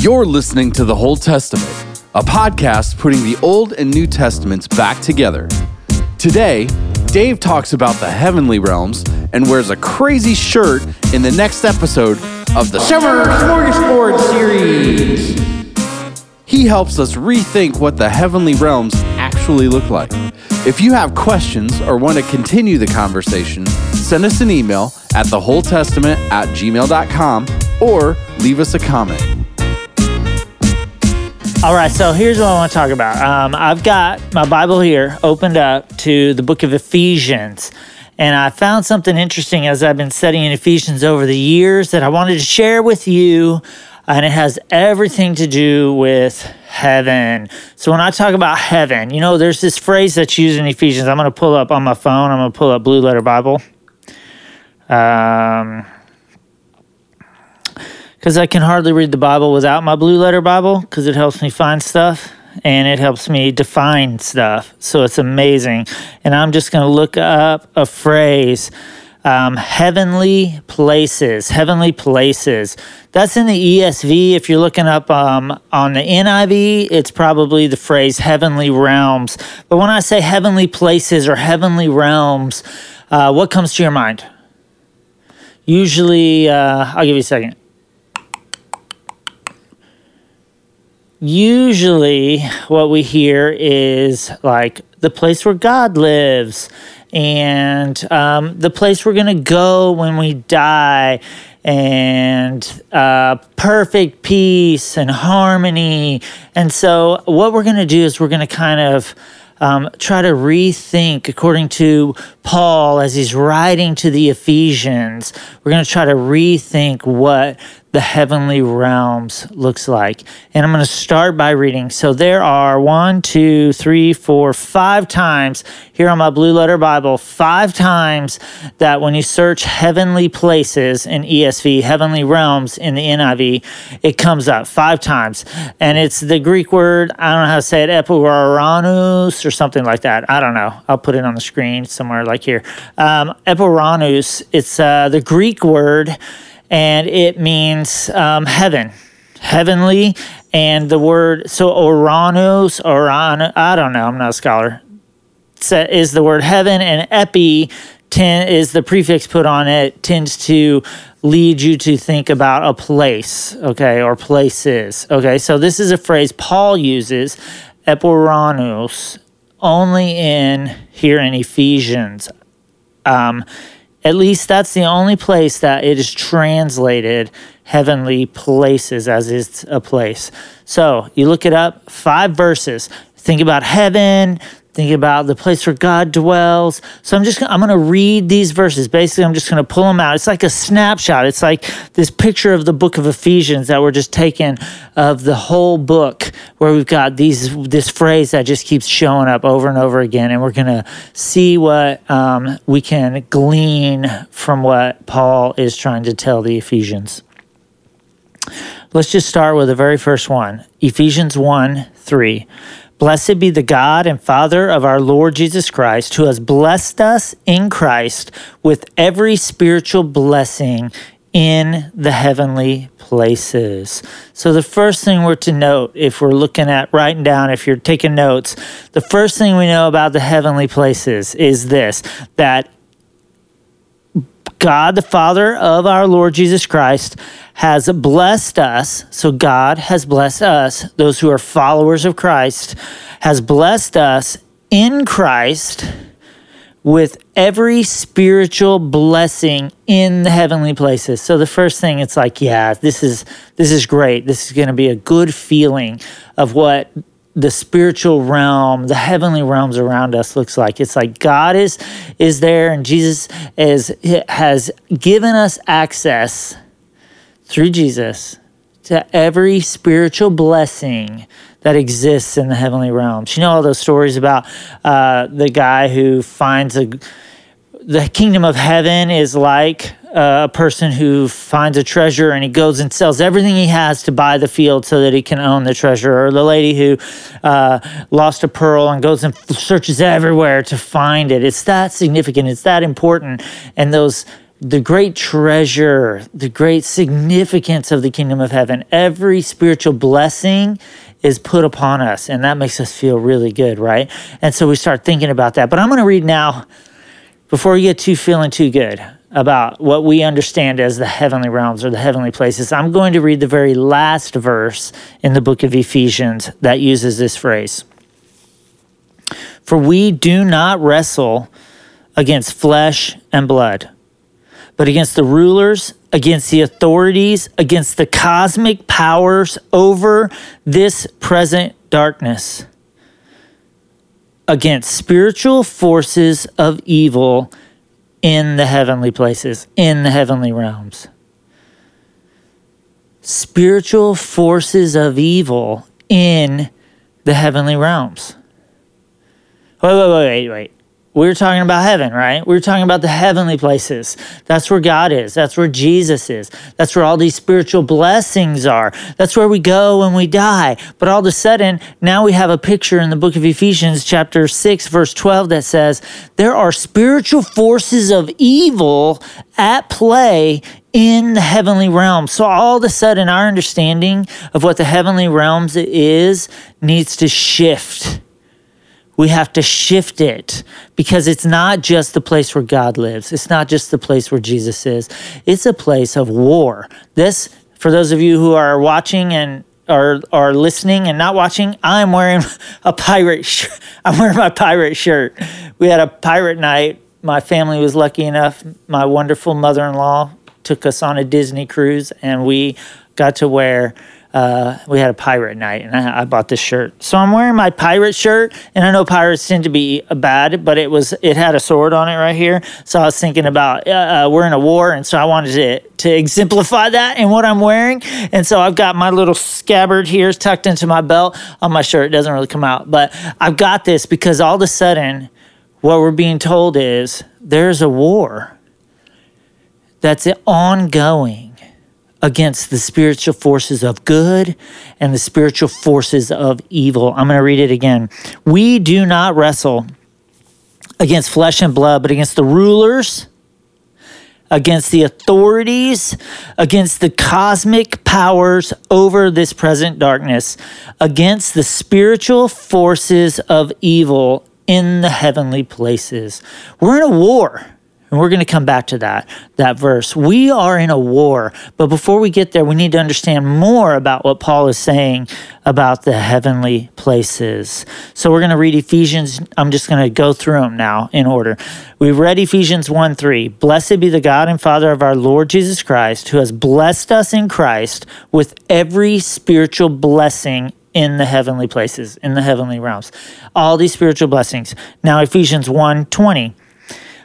You're listening to The Whole Testament, a podcast putting the Old and New Testaments back together. Today, Dave talks about the heavenly realms and wears a crazy shirt in the next episode of the Summer Smorgasbord series. He helps us rethink what the heavenly realms actually look like. If you have questions or want to continue the conversation, send us an email at thewholetestament at gmail.com or leave us a comment. All right, so here's what I want to talk about. Um, I've got my Bible here opened up to the book of Ephesians. And I found something interesting as I've been studying Ephesians over the years that I wanted to share with you. And it has everything to do with heaven. So when I talk about heaven, you know, there's this phrase that's used in Ephesians. I'm going to pull up on my phone, I'm going to pull up Blue Letter Bible. Um, because I can hardly read the Bible without my blue letter Bible because it helps me find stuff and it helps me define stuff. So it's amazing. And I'm just going to look up a phrase um, heavenly places. Heavenly places. That's in the ESV. If you're looking up um, on the NIV, it's probably the phrase heavenly realms. But when I say heavenly places or heavenly realms, uh, what comes to your mind? Usually, uh, I'll give you a second. Usually what we hear is like the place where God lives and um, the place we're going to go when we die and uh, perfect peace and harmony. And so, what we're going to do is we're going to kind of um, try to rethink, according to Paul as he's writing to the Ephesians, we're going to try to rethink what the heavenly realms looks like. And I'm going to start by reading. So there are one, two, three, four, five times here on my Blue Letter Bible, five times that when you search heavenly places in ESV, heavenly realms in the NIV, it comes up five times. And it's the Greek word, I don't know how to say it, epiranus or something like that. I don't know. I'll put it on the screen somewhere like here. Um, epiranus, it's uh, the Greek word and it means um, heaven, heavenly. And the word, so Uranus, Uran, I don't know, I'm not a scholar, is the word heaven, and epi ten, is the prefix put on it, tends to lead you to think about a place, okay, or places. Okay, so this is a phrase Paul uses, epiranus, only in here in Ephesians. Um, at least that's the only place that it is translated heavenly places as it's a place. So you look it up, five verses. Think about heaven, thinking about the place where God dwells. So I'm just I'm going to read these verses. Basically, I'm just going to pull them out. It's like a snapshot. It's like this picture of the book of Ephesians that we're just taking of the whole book where we've got these this phrase that just keeps showing up over and over again and we're going to see what um, we can glean from what Paul is trying to tell the Ephesians. Let's just start with the very first one Ephesians 1 3. Blessed be the God and Father of our Lord Jesus Christ, who has blessed us in Christ with every spiritual blessing in the heavenly places. So, the first thing we're to note, if we're looking at writing down, if you're taking notes, the first thing we know about the heavenly places is this that God, the Father of our Lord Jesus Christ, has blessed us. So God has blessed us, those who are followers of Christ, has blessed us in Christ with every spiritual blessing in the heavenly places. So the first thing it's like, yeah, this is this is great. This is going to be a good feeling of what the spiritual realm, the heavenly realms around us looks like. It's like God is is there and Jesus is has given us access through Jesus to every spiritual blessing that exists in the heavenly realms. You know all those stories about uh, the guy who finds a the kingdom of heaven is like uh, a person who finds a treasure and he goes and sells everything he has to buy the field so that he can own the treasure, or the lady who uh, lost a pearl and goes and searches everywhere to find it. It's that significant, it's that important. And those the great treasure, the great significance of the kingdom of heaven. Every spiritual blessing is put upon us, and that makes us feel really good, right? And so we start thinking about that. But I'm going to read now, before we get too feeling too good about what we understand as the heavenly realms or the heavenly places. I'm going to read the very last verse in the book of Ephesians that uses this phrase. For we do not wrestle against flesh and blood, but against the rulers, against the authorities, against the cosmic powers over this present darkness, against spiritual forces of evil in the heavenly places, in the heavenly realms. Spiritual forces of evil in the heavenly realms. Wait, wait, wait, wait, wait we are talking about heaven, right? We are talking about the heavenly places. That's where God is. That's where Jesus is. That's where all these spiritual blessings are. That's where we go when we die. But all of a sudden, now we have a picture in the book of Ephesians, chapter 6, verse 12, that says, There are spiritual forces of evil at play in the heavenly realm. So all of a sudden, our understanding of what the heavenly realms is needs to shift we have to shift it because it's not just the place where God lives. It's not just the place where Jesus is. It's a place of war. This, for those of you who are watching and are are listening and not watching, I'm wearing a pirate. Sh- I'm wearing my pirate shirt. We had a pirate night. My family was lucky enough. My wonderful mother-in-law took us on a Disney cruise, and we got to wear uh, we had a pirate night and I, I, bought this shirt. So I'm wearing my pirate shirt, and I know pirates tend to be bad, but it was it had a sword on it right here. So I was thinking about uh, uh, we're in a war, and so I wanted to to exemplify that in what I'm wearing. And so I've got my little scabbard here tucked into my belt on my shirt. It doesn't really come out, but I've got this because all of a sudden, what we're being told is there's a war that's ongoing against the spiritual forces of good and the spiritual forces of evil. I'm going to read it again. We do not wrestle against flesh and blood, but against the rulers, against the authorities, against the cosmic powers over this present darkness, against the spiritual forces of evil in the heavenly places. We're in a war. And we're going to come back to that that verse. We are in a war, but before we get there, we need to understand more about what Paul is saying about the heavenly places. So we're going to read Ephesians. I'm just going to go through them now in order. We read Ephesians 1 3. Blessed be the God and Father of our Lord Jesus Christ, who has blessed us in Christ with every spiritual blessing in the heavenly places, in the heavenly realms. All these spiritual blessings. Now, Ephesians 1 20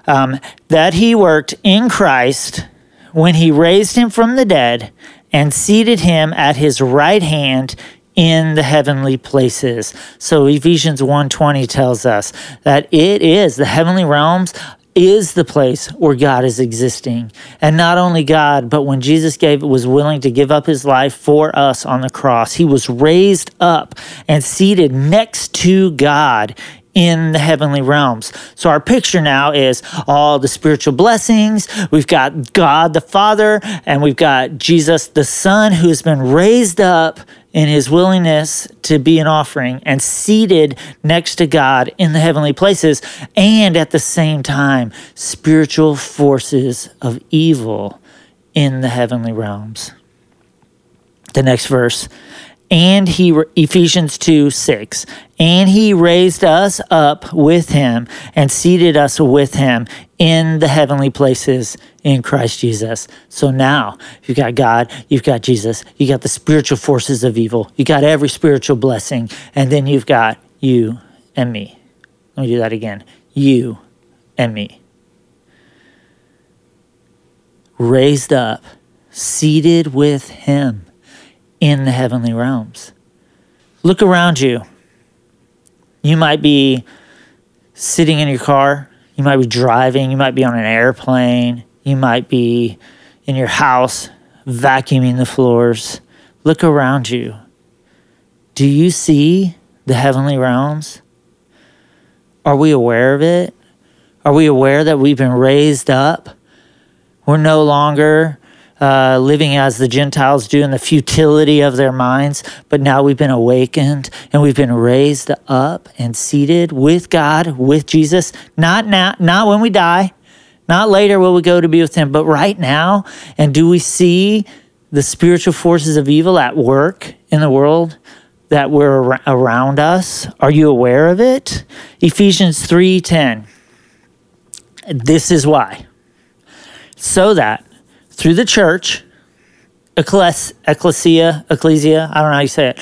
um, that he worked in Christ when he raised him from the dead and seated him at his right hand in the heavenly places. So Ephesians 1:20 tells us that it is the heavenly realms is the place where God is existing. And not only God, but when Jesus gave was willing to give up his life for us on the cross, he was raised up and seated next to God in the heavenly realms. So our picture now is all the spiritual blessings. We've got God the Father and we've got Jesus the Son who's been raised up in his willingness to be an offering and seated next to God in the heavenly places and at the same time spiritual forces of evil in the heavenly realms. The next verse and he Ephesians 2 6 and he raised us up with him and seated us with him in the heavenly places in Christ Jesus. So now you've got God, you've got Jesus, you got the spiritual forces of evil, you got every spiritual blessing, and then you've got you and me. Let me do that again. You and me. Raised up, seated with him in the heavenly realms. Look around you. You might be sitting in your car, you might be driving, you might be on an airplane, you might be in your house vacuuming the floors. Look around you. Do you see the heavenly realms? Are we aware of it? Are we aware that we've been raised up We're no longer uh, living as the Gentiles do in the futility of their minds, but now we've been awakened and we've been raised up and seated with God, with Jesus. Not now, not when we die, not later will we go to be with Him, but right now. And do we see the spiritual forces of evil at work in the world? that were around us are you aware of it ephesians 3:10 this is why so that through the church, ecclesia, ecclesia, I don't know how you say it,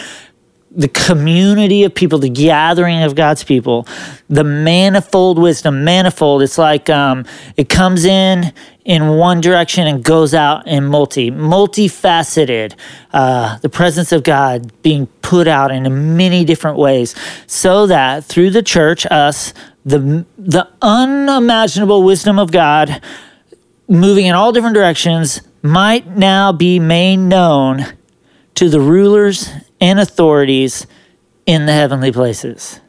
the community of people, the gathering of God's people, the manifold wisdom, manifold. It's like um, it comes in in one direction and goes out in multi, multifaceted. Uh, the presence of God being put out in many different ways, so that through the church, us, the the unimaginable wisdom of God moving in all different directions might now be made known to the rulers and authorities in the heavenly places.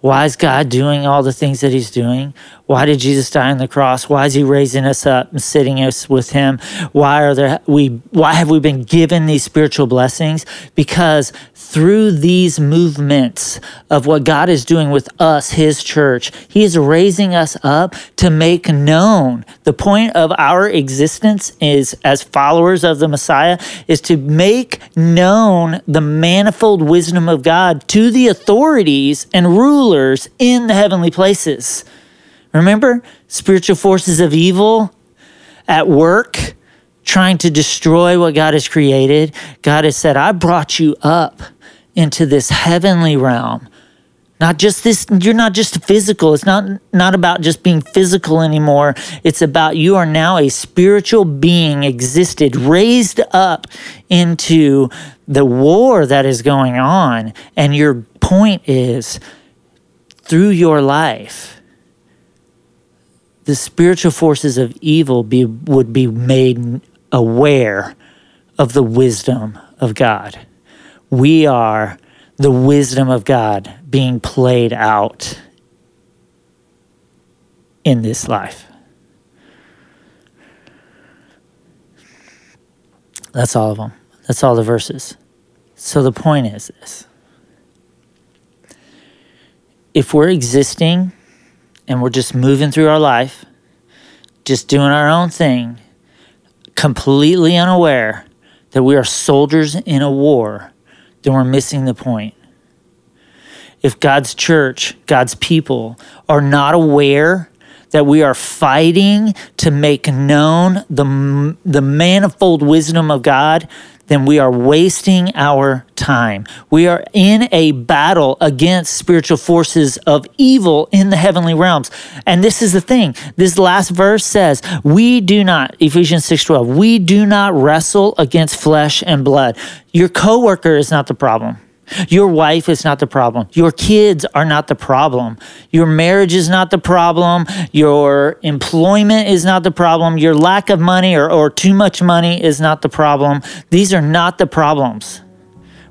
Why is God doing all the things that He's doing? Why did Jesus die on the cross? Why is He raising us up and sitting us with Him? Why are there we? Why have we been given these spiritual blessings? Because through these movements of what God is doing with us, His church, He is raising us up to make known. The point of our existence is, as followers of the Messiah, is to make known the manifold wisdom of God to the authorities and rulers in the heavenly places. Remember, spiritual forces of evil at work trying to destroy what God has created. God has said, I brought you up into this heavenly realm. Not just this, you're not just physical. It's not, not about just being physical anymore. It's about you are now a spiritual being existed, raised up into the war that is going on. And your point is through your life, the spiritual forces of evil be, would be made aware of the wisdom of God we are the wisdom of God being played out in this life. That's all of them. That's all the verses. So the point is this if we're existing and we're just moving through our life, just doing our own thing, completely unaware that we are soldiers in a war then we're missing the point. If God's church, God's people are not aware that we are fighting to make known the, the manifold wisdom of God, then we are wasting our time. We are in a battle against spiritual forces of evil in the heavenly realms. And this is the thing. This last verse says, "We do not Ephesians 6:12, we do not wrestle against flesh and blood." Your coworker is not the problem. Your wife is not the problem. Your kids are not the problem. Your marriage is not the problem. Your employment is not the problem. Your lack of money or, or too much money is not the problem. These are not the problems.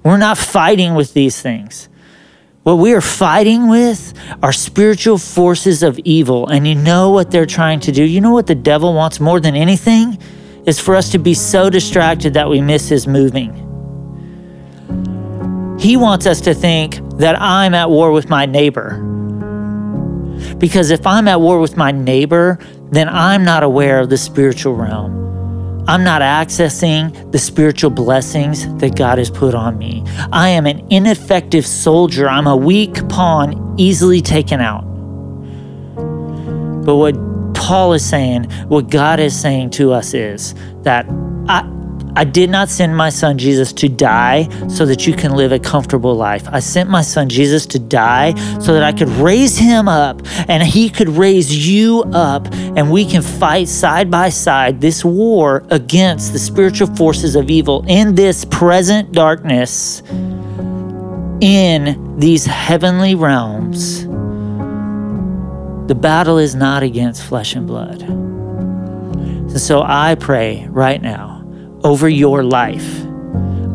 We're not fighting with these things. What we are fighting with are spiritual forces of evil. And you know what they're trying to do? You know what the devil wants more than anything? Is for us to be so distracted that we miss his moving. He wants us to think that I'm at war with my neighbor. Because if I'm at war with my neighbor, then I'm not aware of the spiritual realm. I'm not accessing the spiritual blessings that God has put on me. I am an ineffective soldier. I'm a weak pawn, easily taken out. But what Paul is saying, what God is saying to us is that I, I did not send my son Jesus to die so that you can live a comfortable life. I sent my son Jesus to die so that I could raise him up and he could raise you up and we can fight side by side this war against the spiritual forces of evil in this present darkness in these heavenly realms. The battle is not against flesh and blood. And so I pray right now over your life.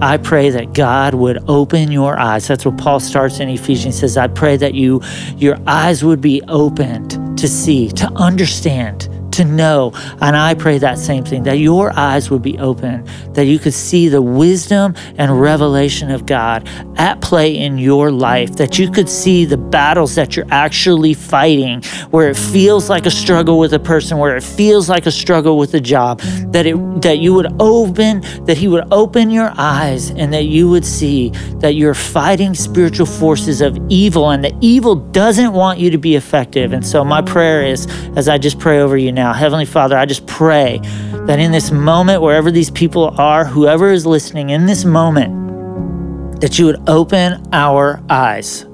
I pray that God would open your eyes. That's what Paul starts in Ephesians. He says, I pray that you your eyes would be opened to see, to understand to know. And I pray that same thing that your eyes would be open, that you could see the wisdom and revelation of God at play in your life, that you could see the battles that you're actually fighting, where it feels like a struggle with a person, where it feels like a struggle with a job, that it that you would open, that He would open your eyes and that you would see that you're fighting spiritual forces of evil and that evil doesn't want you to be effective. And so my prayer is as I just pray over you now, Heavenly Father, I just pray that in this moment, wherever these people are, whoever is listening, in this moment, that you would open our eyes.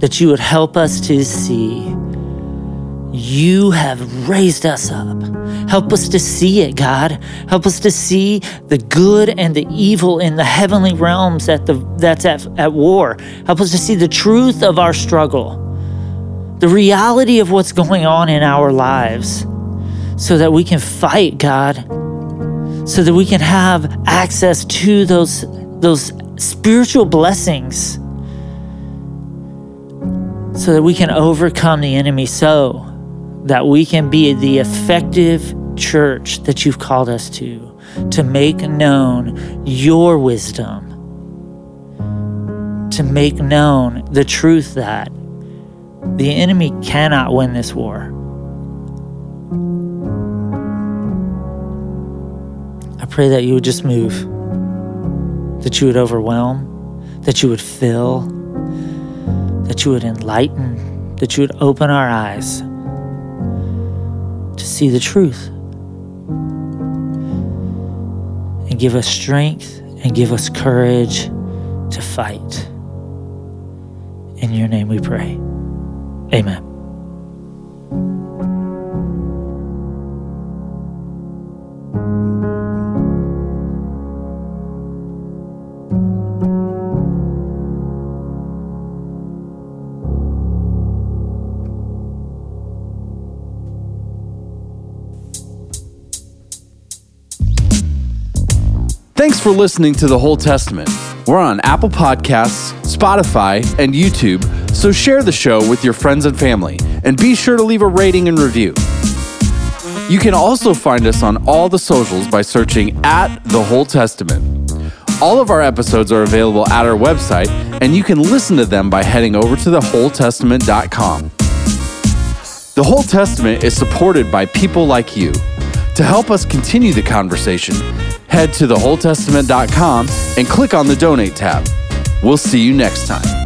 That you would help us to see you have raised us up. Help us to see it, God. Help us to see the good and the evil in the heavenly realms at the, that's at, at war. Help us to see the truth of our struggle, the reality of what's going on in our lives, so that we can fight, God, so that we can have access to those, those spiritual blessings, so that we can overcome the enemy. So, that we can be the effective church that you've called us to, to make known your wisdom, to make known the truth that the enemy cannot win this war. I pray that you would just move, that you would overwhelm, that you would fill, that you would enlighten, that you would open our eyes to see the truth and give us strength and give us courage to fight. In your name we pray. Amen. Thanks for listening to the whole Testament. We're on Apple Podcasts, Spotify, and YouTube, so share the show with your friends and family, and be sure to leave a rating and review. You can also find us on all the socials by searching at the whole Testament. All of our episodes are available at our website, and you can listen to them by heading over to thewholetestament.com. The Whole Testament is supported by people like you. To help us continue the conversation, head to thewholetestament.com and click on the donate tab. We'll see you next time.